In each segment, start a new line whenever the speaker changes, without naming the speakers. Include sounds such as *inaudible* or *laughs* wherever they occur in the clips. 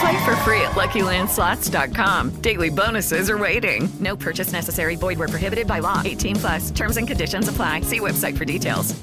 Play for free at LuckyLandSlots.com. Daily bonuses are waiting. No purchase necessary. Void where prohibited by law. 18 plus. Terms and conditions apply. See website for details.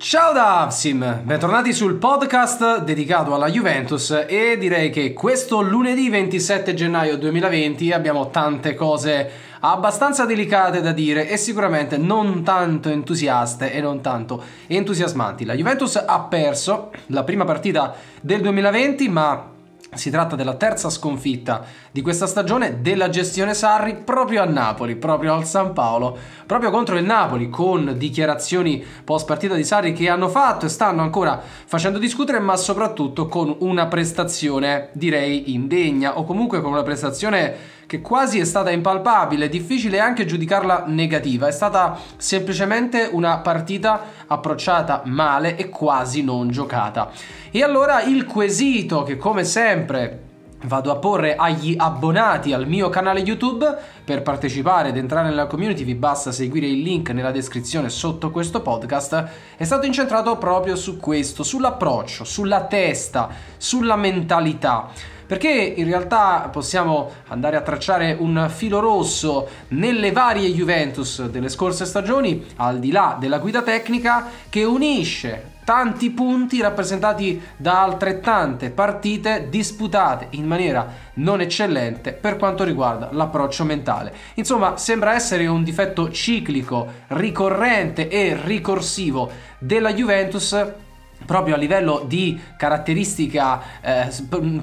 Ciao da Avsim, bentornati sul podcast dedicato alla Juventus e direi che questo lunedì 27 gennaio 2020 abbiamo tante cose abbastanza delicate da dire e sicuramente non tanto entusiaste e non tanto entusiasmanti. La Juventus ha perso la prima partita del 2020 ma si tratta della terza sconfitta di questa stagione della gestione Sarri proprio a Napoli, proprio al San Paolo, proprio contro il Napoli, con dichiarazioni post partita di Sarri che hanno fatto e stanno ancora facendo discutere, ma soprattutto con una prestazione direi indegna o comunque con una prestazione che quasi è stata impalpabile, difficile anche giudicarla negativa, è stata semplicemente una partita approcciata male e quasi non giocata. E allora il quesito che come sempre vado a porre agli abbonati al mio canale YouTube per partecipare ed entrare nella community vi basta seguire il link nella descrizione sotto questo podcast è stato incentrato proprio su questo, sull'approccio, sulla testa, sulla mentalità perché in realtà possiamo andare a tracciare un filo rosso nelle varie Juventus delle scorse stagioni, al di là della guida tecnica, che unisce tanti punti rappresentati da altrettante partite disputate in maniera non eccellente per quanto riguarda l'approccio mentale. Insomma, sembra essere un difetto ciclico, ricorrente e ricorsivo della Juventus proprio a livello di caratteristica eh,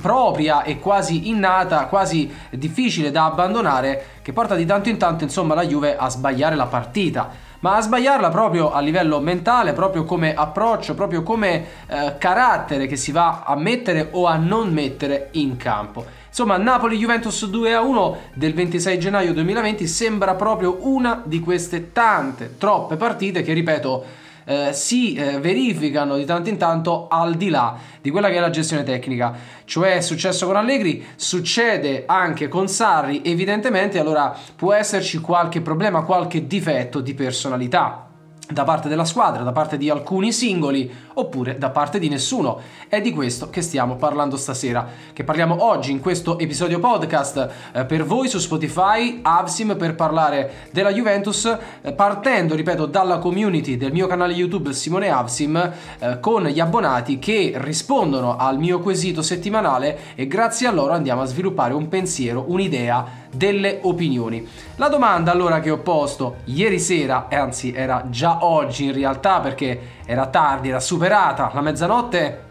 propria e quasi innata, quasi difficile da abbandonare, che porta di tanto in tanto insomma la Juve a sbagliare la partita ma a sbagliarla proprio a livello mentale, proprio come approccio, proprio come eh, carattere che si va a mettere o a non mettere in campo. Insomma, Napoli-Juventus 2-1 del 26 gennaio 2020 sembra proprio una di queste tante, troppe partite che, ripeto, eh, si eh, verificano di tanto in tanto al di là di quella che è la gestione tecnica. Cioè è successo con Allegri, succede anche con Sarri, evidentemente allora può esserci qualche problema, qualche difetto di personalità da parte della squadra, da parte di alcuni singoli oppure da parte di nessuno. È di questo che stiamo parlando stasera, che parliamo oggi in questo episodio podcast eh, per voi su Spotify, Avsim per parlare della Juventus, eh, partendo, ripeto, dalla community del mio canale YouTube Simone Avsim eh, con gli abbonati che rispondono al mio quesito settimanale e grazie a loro andiamo a sviluppare un pensiero, un'idea delle opinioni. La domanda allora che ho posto ieri sera, anzi era già oggi in realtà perché era tardi, era superata la mezzanotte,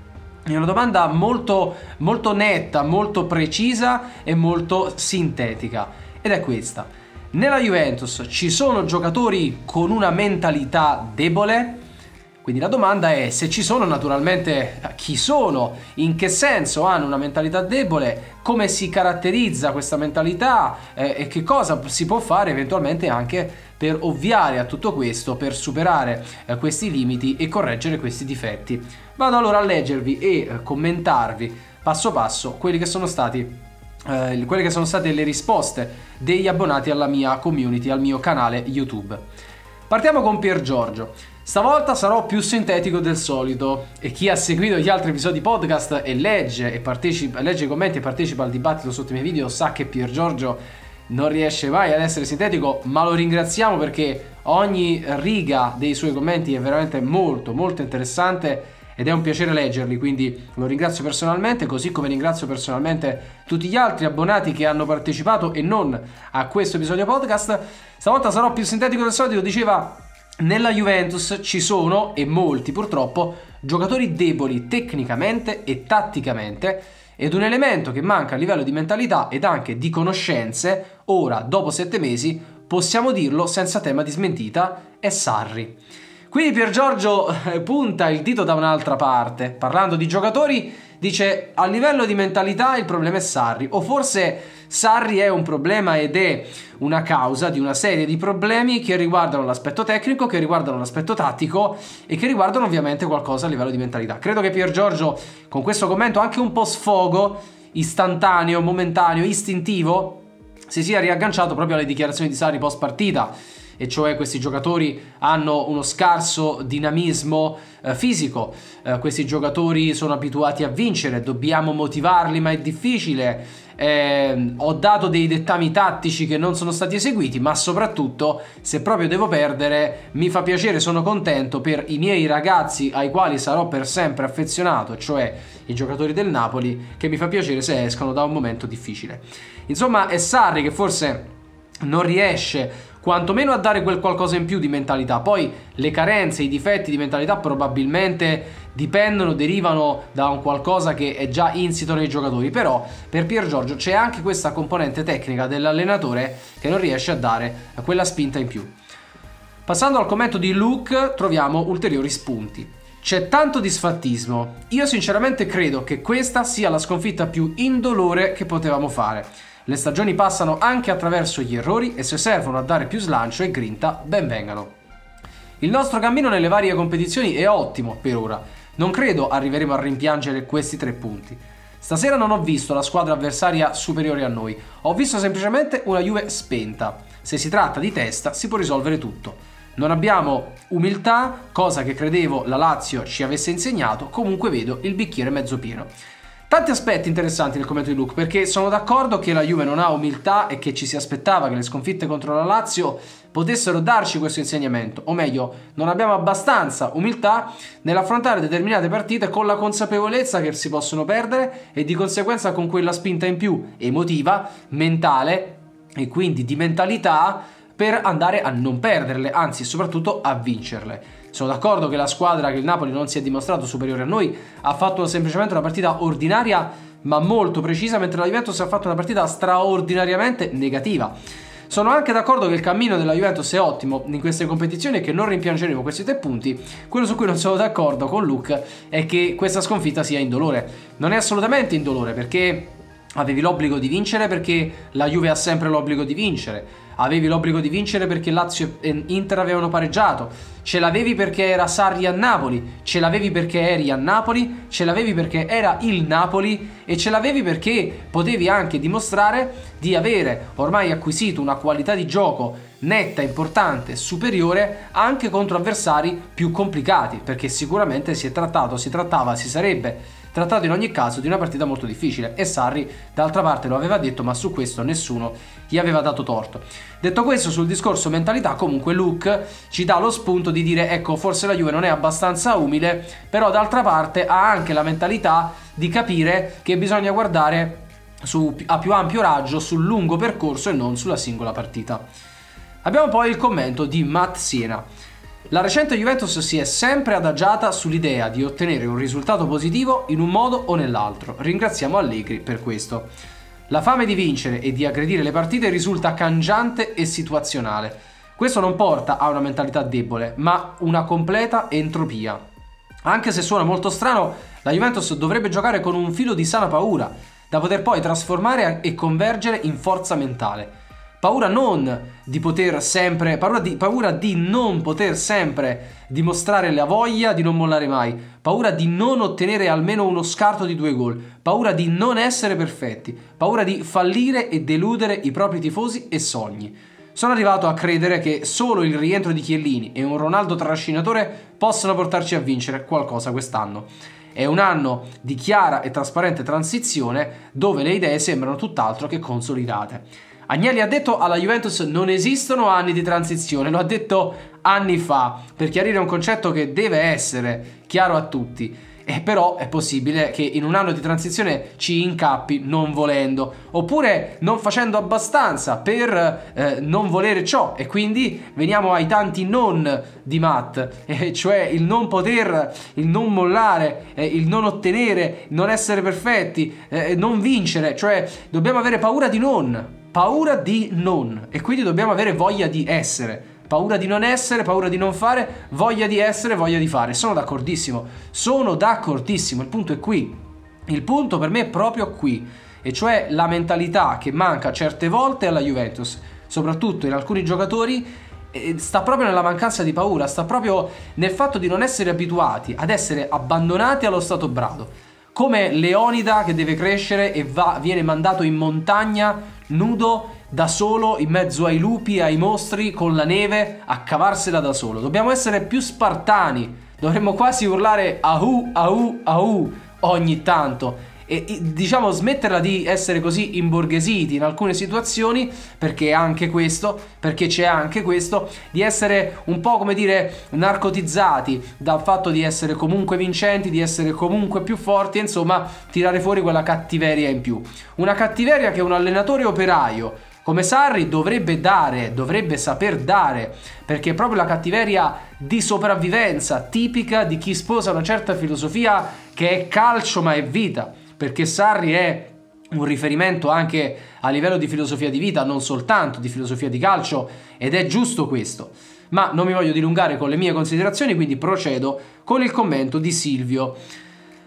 è una domanda molto, molto netta, molto precisa e molto sintetica. Ed è questa. Nella Juventus ci sono giocatori con una mentalità debole? Quindi la domanda è se ci sono naturalmente chi sono, in che senso hanno una mentalità debole, come si caratterizza questa mentalità eh, e che cosa si può fare eventualmente anche per ovviare a tutto questo, per superare eh, questi limiti e correggere questi difetti. Vado allora a leggervi e eh, commentarvi passo passo quelli che sono stati eh, quelle che sono state le risposte degli abbonati alla mia community, al mio canale YouTube. Partiamo con Pier Giorgio. Stavolta sarò più sintetico del solito e chi ha seguito gli altri episodi podcast e legge, e partecipa, legge i commenti e partecipa al dibattito sotto i miei video sa che Pier Giorgio non riesce mai ad essere sintetico, ma lo ringraziamo perché ogni riga dei suoi commenti è veramente molto molto interessante ed è un piacere leggerli, quindi lo ringrazio personalmente, così come ringrazio personalmente tutti gli altri abbonati che hanno partecipato e non a questo episodio podcast. Stavolta sarò più sintetico del solito, diceva nella Juventus ci sono, e molti purtroppo, giocatori deboli tecnicamente e tatticamente ed un elemento che manca a livello di mentalità ed anche di conoscenze, ora, dopo sette mesi, possiamo dirlo senza tema di smentita, è Sarri. Qui Pier Giorgio eh, punta il dito da un'altra parte, parlando di giocatori, dice a livello di mentalità il problema è Sarri, o forse Sarri è un problema ed è una causa di una serie di problemi che riguardano l'aspetto tecnico, che riguardano l'aspetto tattico e che riguardano ovviamente qualcosa a livello di mentalità. Credo che Pier Giorgio con questo commento anche un po' sfogo, istantaneo, momentaneo, istintivo, si sia riagganciato proprio alle dichiarazioni di Sarri post partita e cioè questi giocatori hanno uno scarso dinamismo eh, fisico, eh, questi giocatori sono abituati a vincere, dobbiamo motivarli ma è difficile, eh, ho dato dei dettami tattici che non sono stati eseguiti, ma soprattutto se proprio devo perdere mi fa piacere, sono contento per i miei ragazzi ai quali sarò per sempre affezionato, cioè i giocatori del Napoli, che mi fa piacere se escono da un momento difficile. Insomma è Sarri che forse non riesce quantomeno a dare quel qualcosa in più di mentalità. Poi le carenze, i difetti di mentalità probabilmente dipendono, derivano da un qualcosa che è già insito nei giocatori. Però per Pier Giorgio c'è anche questa componente tecnica dell'allenatore che non riesce a dare quella spinta in più. Passando al commento di Luke, troviamo ulteriori spunti. C'è tanto disfattismo. Io sinceramente credo che questa sia la sconfitta più indolore che potevamo fare. Le stagioni passano anche attraverso gli errori e se servono a dare più slancio e grinta, ben vengano. Il nostro cammino nelle varie competizioni è ottimo per ora. Non credo arriveremo a rimpiangere questi tre punti. Stasera non ho visto la squadra avversaria superiore a noi, ho visto semplicemente una Juve spenta. Se si tratta di testa si può risolvere tutto. Non abbiamo umiltà, cosa che credevo la Lazio ci avesse insegnato, comunque vedo il bicchiere mezzo pieno. Tanti aspetti interessanti nel commento di Luke, perché sono d'accordo che la Juve non ha umiltà e che ci si aspettava che le sconfitte contro la Lazio potessero darci questo insegnamento, o meglio, non abbiamo abbastanza umiltà nell'affrontare determinate partite con la consapevolezza che si possono perdere e di conseguenza con quella spinta in più emotiva, mentale e quindi di mentalità per andare a non perderle, anzi soprattutto a vincerle. Sono d'accordo che la squadra, che il Napoli non si è dimostrato superiore a noi, ha fatto semplicemente una partita ordinaria ma molto precisa, mentre la Juventus ha fatto una partita straordinariamente negativa. Sono anche d'accordo che il cammino della Juventus è ottimo in queste competizioni e che non rimpiangeremo questi tre punti. Quello su cui non sono d'accordo con Luke è che questa sconfitta sia indolore. Non è assolutamente indolore perché avevi l'obbligo di vincere perché la Juve ha sempre l'obbligo di vincere avevi l'obbligo di vincere perché Lazio e Inter avevano pareggiato, ce l'avevi perché era Sarri a Napoli, ce l'avevi perché eri a Napoli, ce l'avevi perché era il Napoli. E ce l'avevi perché potevi anche dimostrare di avere ormai acquisito una qualità di gioco netta, importante, superiore anche contro avversari più complicati, perché sicuramente si è trattato, si trattava, si sarebbe trattato in ogni caso di una partita molto difficile e Sarri d'altra parte lo aveva detto ma su questo nessuno gli aveva dato torto. Detto questo sul discorso mentalità comunque Luke ci dà lo spunto di dire ecco forse la Juve non è abbastanza umile però d'altra parte ha anche la mentalità di capire che bisogna guardare su, a più ampio raggio sul lungo percorso e non sulla singola partita. Abbiamo poi il commento di Matt Siena. La recente Juventus si è sempre adagiata sull'idea di ottenere un risultato positivo in un modo o nell'altro. Ringraziamo Allegri per questo. La fame di vincere e di aggredire le partite risulta cangiante e situazionale. Questo non porta a una mentalità debole, ma una completa entropia. Anche se suona molto strano, la Juventus dovrebbe giocare con un filo di sana paura, da poter poi trasformare e convergere in forza mentale paura non di poter sempre, paura di, paura di non poter sempre dimostrare la voglia di non mollare mai, paura di non ottenere almeno uno scarto di due gol, paura di non essere perfetti, paura di fallire e deludere i propri tifosi e sogni. Sono arrivato a credere che solo il rientro di Chiellini e un Ronaldo trascinatore possano portarci a vincere qualcosa quest'anno. È un anno di chiara e trasparente transizione dove le idee sembrano tutt'altro che consolidate. Agnelli ha detto alla Juventus non esistono anni di transizione, lo ha detto anni fa, per chiarire un concetto che deve essere chiaro a tutti. E però è possibile che in un anno di transizione ci incappi non volendo, oppure non facendo abbastanza per eh, non volere ciò. E quindi veniamo ai tanti non di Matt, *laughs* eh, cioè il non poter, il non mollare, eh, il non ottenere, non essere perfetti, eh, non vincere. Cioè dobbiamo avere paura di non, paura di non. E quindi dobbiamo avere voglia di essere. Paura di non essere, paura di non fare, voglia di essere, voglia di fare. Sono d'accordissimo. Sono d'accordissimo. Il punto è qui. Il punto per me è proprio qui. E cioè la mentalità che manca certe volte alla Juventus, soprattutto in alcuni giocatori, sta proprio nella mancanza di paura, sta proprio nel fatto di non essere abituati ad essere abbandonati allo stato brado. Come Leonida che deve crescere e va, viene mandato in montagna nudo da solo in mezzo ai lupi, ai mostri, con la neve, a cavarsela da solo. Dobbiamo essere più spartani. Dovremmo quasi urlare ahu, ahu, ahu ogni tanto e diciamo smetterla di essere così imborghesiti in alcune situazioni perché anche questo perché c'è anche questo di essere un po' come dire narcotizzati dal fatto di essere comunque vincenti di essere comunque più forti insomma tirare fuori quella cattiveria in più. Una cattiveria che un allenatore operaio come Sarri dovrebbe dare, dovrebbe saper dare, perché è proprio la cattiveria di sopravvivenza tipica di chi sposa una certa filosofia che è calcio ma è vita, perché Sarri è un riferimento anche a livello di filosofia di vita, non soltanto di filosofia di calcio, ed è giusto questo. Ma non mi voglio dilungare con le mie considerazioni, quindi procedo con il commento di Silvio.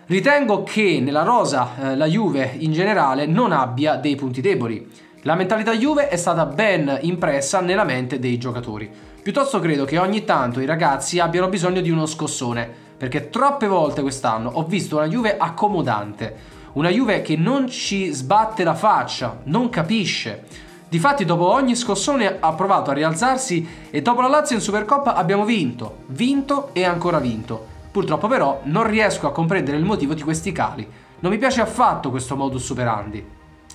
Ritengo che nella rosa eh, la Juve in generale non abbia dei punti deboli. La mentalità Juve è stata ben impressa nella mente dei giocatori. Piuttosto credo che ogni tanto i ragazzi abbiano bisogno di uno scossone, perché troppe volte quest'anno ho visto una Juve accomodante, una Juve che non ci sbatte la faccia, non capisce. Difatti dopo ogni scossone ha provato a rialzarsi e dopo la Lazio in Supercoppa abbiamo vinto, vinto e ancora vinto. Purtroppo però non riesco a comprendere il motivo di questi cali. Non mi piace affatto questo modus operandi.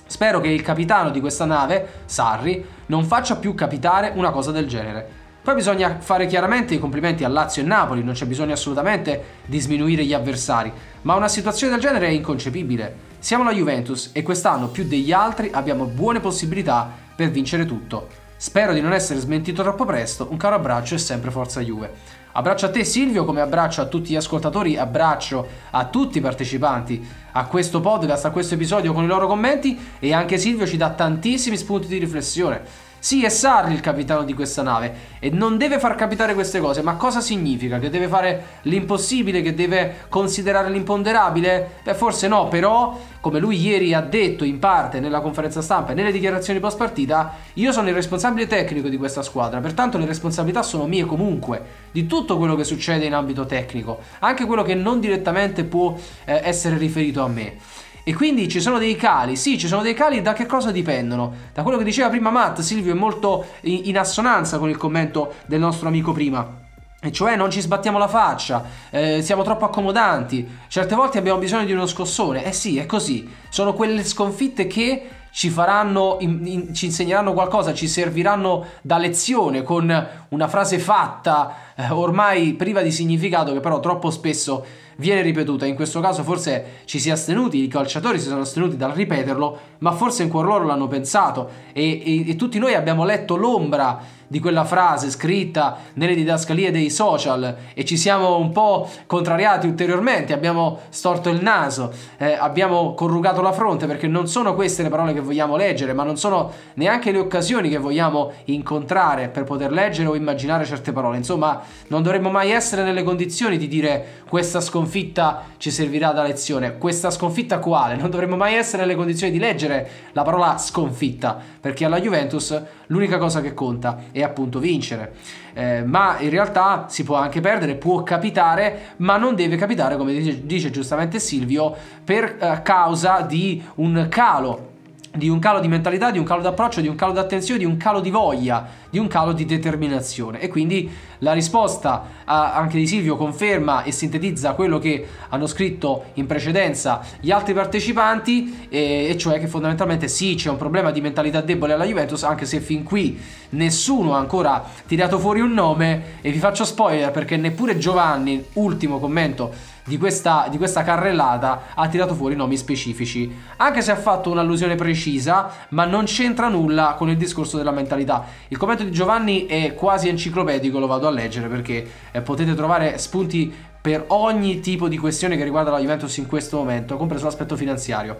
Spero che il capitano di questa nave, Sarri, non faccia più capitare una cosa del genere. Poi bisogna fare chiaramente i complimenti a Lazio e Napoli, non c'è bisogno assolutamente di sminuire gli avversari, ma una situazione del genere è inconcepibile. Siamo la Juventus e quest'anno più degli altri abbiamo buone possibilità per vincere tutto. Spero di non essere smentito troppo presto, un caro abbraccio e sempre forza Juve. Abbraccio a te Silvio, come abbraccio a tutti gli ascoltatori, abbraccio a tutti i partecipanti a questo podcast, a questo episodio con i loro commenti e anche Silvio ci dà tantissimi spunti di riflessione. Sì, è Sarri il capitano di questa nave e non deve far capitare queste cose, ma cosa significa? Che deve fare l'impossibile, che deve considerare l'imponderabile? Beh, forse no, però, come lui ieri ha detto in parte nella conferenza stampa e nelle dichiarazioni post partita, io sono il responsabile tecnico di questa squadra, pertanto le responsabilità sono mie comunque, di tutto quello che succede in ambito tecnico, anche quello che non direttamente può eh, essere riferito a me. E quindi ci sono dei cali, sì, ci sono dei cali, da che cosa dipendono? Da quello che diceva prima Matt, Silvio è molto in assonanza con il commento del nostro amico prima. E cioè non ci sbattiamo la faccia, eh, siamo troppo accomodanti, certe volte abbiamo bisogno di uno scossone. Eh sì, è così. Sono quelle sconfitte che ci faranno, in, in, ci insegneranno qualcosa, ci serviranno da lezione con una frase fatta, eh, ormai priva di significato, che però troppo spesso viene ripetuta. In questo caso forse ci si è astenuti, i calciatori si sono astenuti dal ripeterlo, ma forse in cuor loro l'hanno pensato e, e, e tutti noi abbiamo letto l'ombra di quella frase scritta nelle didascalie dei social e ci siamo un po' contrariati ulteriormente, abbiamo storto il naso, eh, abbiamo corrugato la fronte perché non sono queste le parole che vogliamo leggere, ma non sono neanche le occasioni che vogliamo incontrare per poter leggere o immaginare certe parole. Insomma, non dovremmo mai essere nelle condizioni di dire questa sconfitta ci servirà da lezione. Questa sconfitta quale? Non dovremmo mai essere nelle condizioni di leggere la parola sconfitta, perché alla Juventus l'unica cosa che conta è appunto vincere. Eh, ma in realtà si può anche perdere, può capitare, ma non deve capitare, come dice, dice giustamente Silvio, per eh, causa di un calo di un calo di mentalità, di un calo d'approccio, di un calo d'attenzione, di un calo di voglia, di un calo di determinazione. E quindi la risposta a, anche di Silvio conferma e sintetizza quello che hanno scritto in precedenza gli altri partecipanti e, e cioè che fondamentalmente sì c'è un problema di mentalità debole alla Juventus anche se fin qui nessuno ha ancora tirato fuori un nome. E vi faccio spoiler perché neppure Giovanni, ultimo commento di questa, di questa carrellata ha tirato fuori nomi specifici, anche se ha fatto un'allusione precisa, ma non c'entra nulla con il discorso della mentalità. Il commento di Giovanni è quasi enciclopedico, lo vado a leggere perché eh, potete trovare spunti per ogni tipo di questione che riguarda la Juventus in questo momento, compreso l'aspetto finanziario.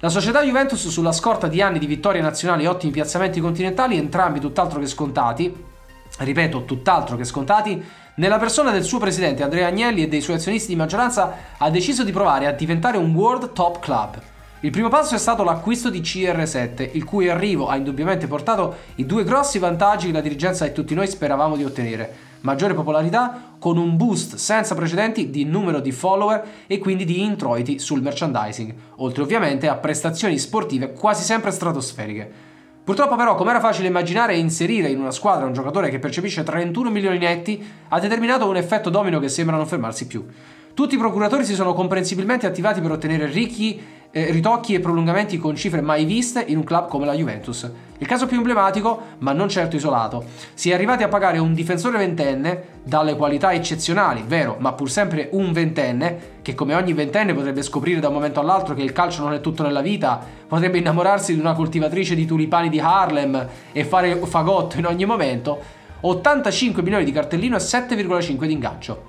La società Juventus sulla scorta di anni di vittorie nazionali e ottimi piazzamenti continentali, entrambi tutt'altro che scontati, ripeto, tutt'altro che scontati, nella persona del suo presidente Andrea Agnelli e dei suoi azionisti di maggioranza ha deciso di provare a diventare un World Top Club. Il primo passo è stato l'acquisto di CR7, il cui arrivo ha indubbiamente portato i due grossi vantaggi che la dirigenza e tutti noi speravamo di ottenere. Maggiore popolarità con un boost senza precedenti di numero di follower e quindi di introiti sul merchandising, oltre ovviamente a prestazioni sportive quasi sempre stratosferiche. Purtroppo però, come era facile immaginare, inserire in una squadra un giocatore che percepisce 31 milioni netti ha determinato un effetto domino che sembra non fermarsi più. Tutti i procuratori si sono comprensibilmente attivati per ottenere ricchi eh, ritocchi e prolungamenti con cifre mai viste in un club come la Juventus. Il caso più emblematico, ma non certo isolato, si è arrivati a pagare un difensore ventenne dalle qualità eccezionali, vero, ma pur sempre un ventenne, che come ogni ventenne potrebbe scoprire da un momento all'altro che il calcio non è tutto nella vita, potrebbe innamorarsi di una coltivatrice di tulipani di Harlem e fare fagotto in ogni momento, 85 milioni di cartellino e 7,5 di ingaggio.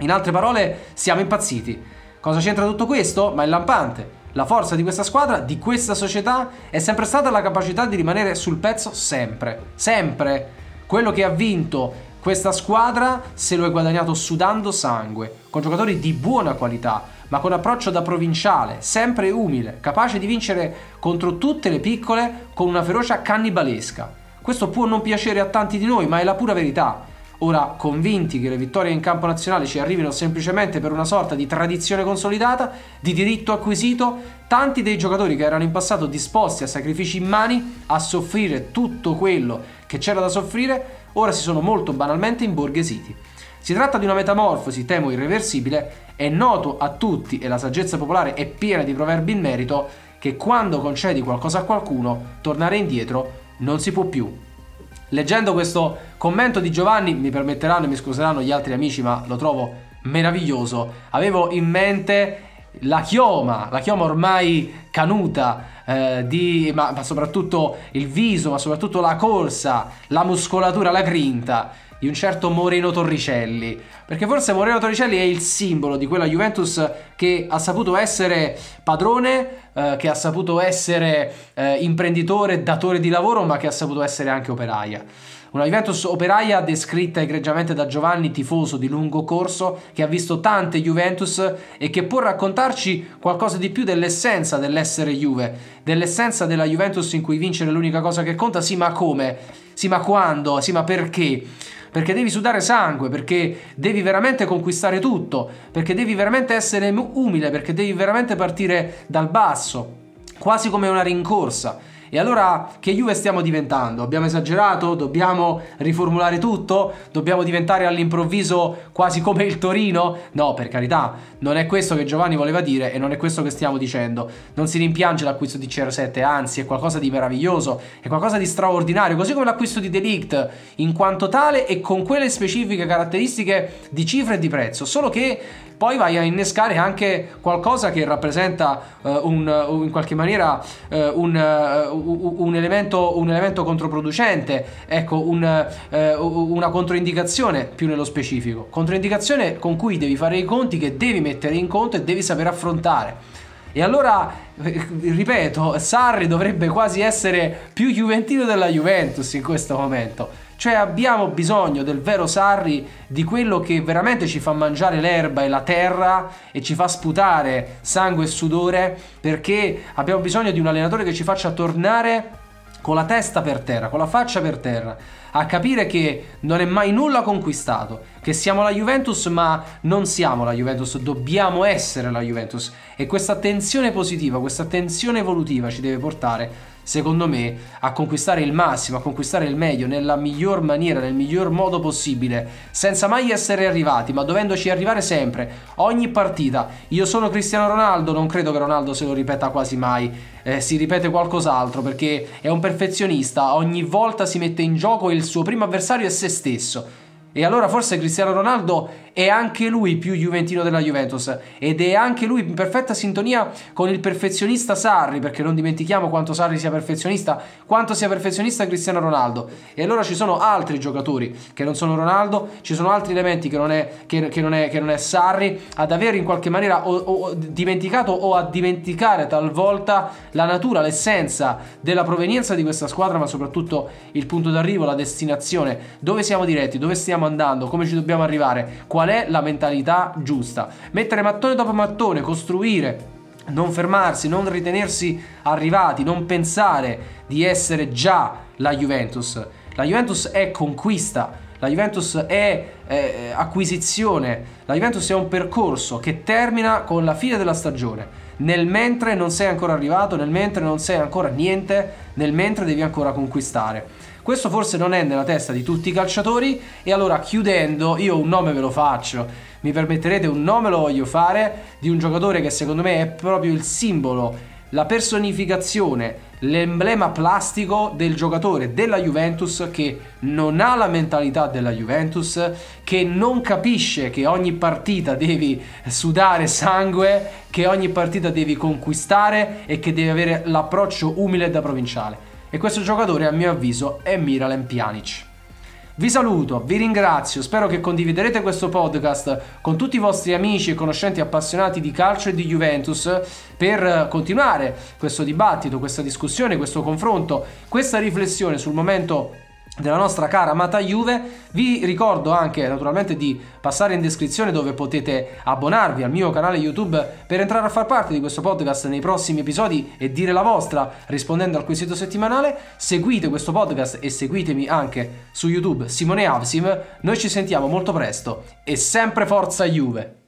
In altre parole, siamo impazziti. Cosa c'entra tutto questo? Ma è lampante. La forza di questa squadra, di questa società, è sempre stata la capacità di rimanere sul pezzo sempre. Sempre. Quello che ha vinto questa squadra se lo è guadagnato sudando sangue, con giocatori di buona qualità, ma con approccio da provinciale, sempre umile, capace di vincere contro tutte le piccole con una ferocia cannibalesca. Questo può non piacere a tanti di noi, ma è la pura verità. Ora, convinti che le vittorie in campo nazionale ci arrivino semplicemente per una sorta di tradizione consolidata, di diritto acquisito, tanti dei giocatori che erano in passato disposti a sacrifici immani, a soffrire tutto quello che c'era da soffrire, ora si sono molto banalmente imborghesiti. Si tratta di una metamorfosi, temo irreversibile, è noto a tutti e la saggezza popolare è piena di proverbi in merito che quando concedi qualcosa a qualcuno, tornare indietro non si può più. Leggendo questo commento di Giovanni, mi permetteranno e mi scuseranno gli altri amici, ma lo trovo meraviglioso. Avevo in mente la chioma, la chioma ormai canuta, eh, di, ma, ma soprattutto il viso, ma soprattutto la corsa, la muscolatura, la grinta di un certo Moreno Torricelli. Perché forse Moreno Torricelli è il simbolo di quella Juventus che ha saputo essere padrone, eh, che ha saputo essere eh, imprenditore, datore di lavoro, ma che ha saputo essere anche operaia. Una Juventus operaia descritta egregiamente da Giovanni, tifoso di lungo corso, che ha visto tante Juventus e che può raccontarci qualcosa di più dell'essenza dell'essere Juve, dell'essenza della Juventus in cui vincere è l'unica cosa che conta, sì ma come, sì ma quando, sì ma perché perché devi sudare sangue, perché devi veramente conquistare tutto, perché devi veramente essere umile, perché devi veramente partire dal basso, quasi come una rincorsa. E allora che Juve stiamo diventando? Abbiamo esagerato? Dobbiamo riformulare tutto? Dobbiamo diventare all'improvviso quasi come il Torino? No, per carità, non è questo che Giovanni voleva dire e non è questo che stiamo dicendo. Non si rimpiange l'acquisto di CR7, anzi è qualcosa di meraviglioso, è qualcosa di straordinario, così come l'acquisto di Delict, in quanto tale e con quelle specifiche caratteristiche di cifra e di prezzo, solo che poi vai a innescare anche qualcosa che rappresenta uh, un, uh, in qualche maniera uh, un, un, elemento, un, elemento, controproducente, ecco, un, una controindicazione più nello specifico. Controindicazione con cui devi fare i conti, che devi mettere in conto e devi saper affrontare. E allora, ripeto, Sarri dovrebbe quasi essere più juventino della Juventus in questo momento. Cioè abbiamo bisogno del vero Sarri, di quello che veramente ci fa mangiare l'erba e la terra e ci fa sputare sangue e sudore, perché abbiamo bisogno di un allenatore che ci faccia tornare con la testa per terra, con la faccia per terra, a capire che non è mai nulla conquistato, che siamo la Juventus ma non siamo la Juventus, dobbiamo essere la Juventus. E questa tensione positiva, questa tensione evolutiva ci deve portare secondo me, a conquistare il massimo, a conquistare il meglio nella miglior maniera, nel miglior modo possibile, senza mai essere arrivati, ma dovendoci arrivare sempre, ogni partita. Io sono Cristiano Ronaldo, non credo che Ronaldo se lo ripeta quasi mai, eh, si ripete qualcos'altro perché è un perfezionista, ogni volta si mette in gioco e il suo primo avversario è se stesso. E allora forse Cristiano Ronaldo è anche lui più juventino della Juventus. Ed è anche lui in perfetta sintonia con il perfezionista Sarri, perché non dimentichiamo quanto Sarri sia perfezionista, quanto sia perfezionista Cristiano Ronaldo. E allora ci sono altri giocatori che non sono Ronaldo, ci sono altri elementi che non è, che, che non è, che non è Sarri ad aver in qualche maniera o, o, dimenticato o a dimenticare talvolta la natura, l'essenza della provenienza di questa squadra, ma soprattutto il punto d'arrivo, la destinazione, dove siamo diretti, dove stiamo andando, come ci dobbiamo arrivare, qual è la mentalità giusta. Mettere mattone dopo mattone, costruire, non fermarsi, non ritenersi arrivati, non pensare di essere già la Juventus. La Juventus è conquista, la Juventus è eh, acquisizione, la Juventus è un percorso che termina con la fine della stagione. Nel mentre non sei ancora arrivato, nel mentre non sei ancora niente, nel mentre devi ancora conquistare. Questo forse non è nella testa di tutti i calciatori e allora chiudendo io un nome ve lo faccio. Mi permetterete un nome lo voglio fare di un giocatore che secondo me è proprio il simbolo, la personificazione, l'emblema plastico del giocatore della Juventus che non ha la mentalità della Juventus, che non capisce che ogni partita devi sudare sangue, che ogni partita devi conquistare e che devi avere l'approccio umile da provinciale. E questo giocatore, a mio avviso, è Miralem Pjanic. Vi saluto, vi ringrazio, spero che condividerete questo podcast con tutti i vostri amici e conoscenti appassionati di calcio e di Juventus per continuare questo dibattito, questa discussione, questo confronto, questa riflessione sul momento della nostra cara amata Juve. Vi ricordo anche naturalmente di passare in descrizione dove potete abbonarvi al mio canale YouTube per entrare a far parte di questo podcast nei prossimi episodi e dire la vostra rispondendo al quesito settimanale. Seguite questo podcast e seguitemi anche su YouTube Simone Avsim. Noi ci sentiamo molto presto e sempre forza Juve!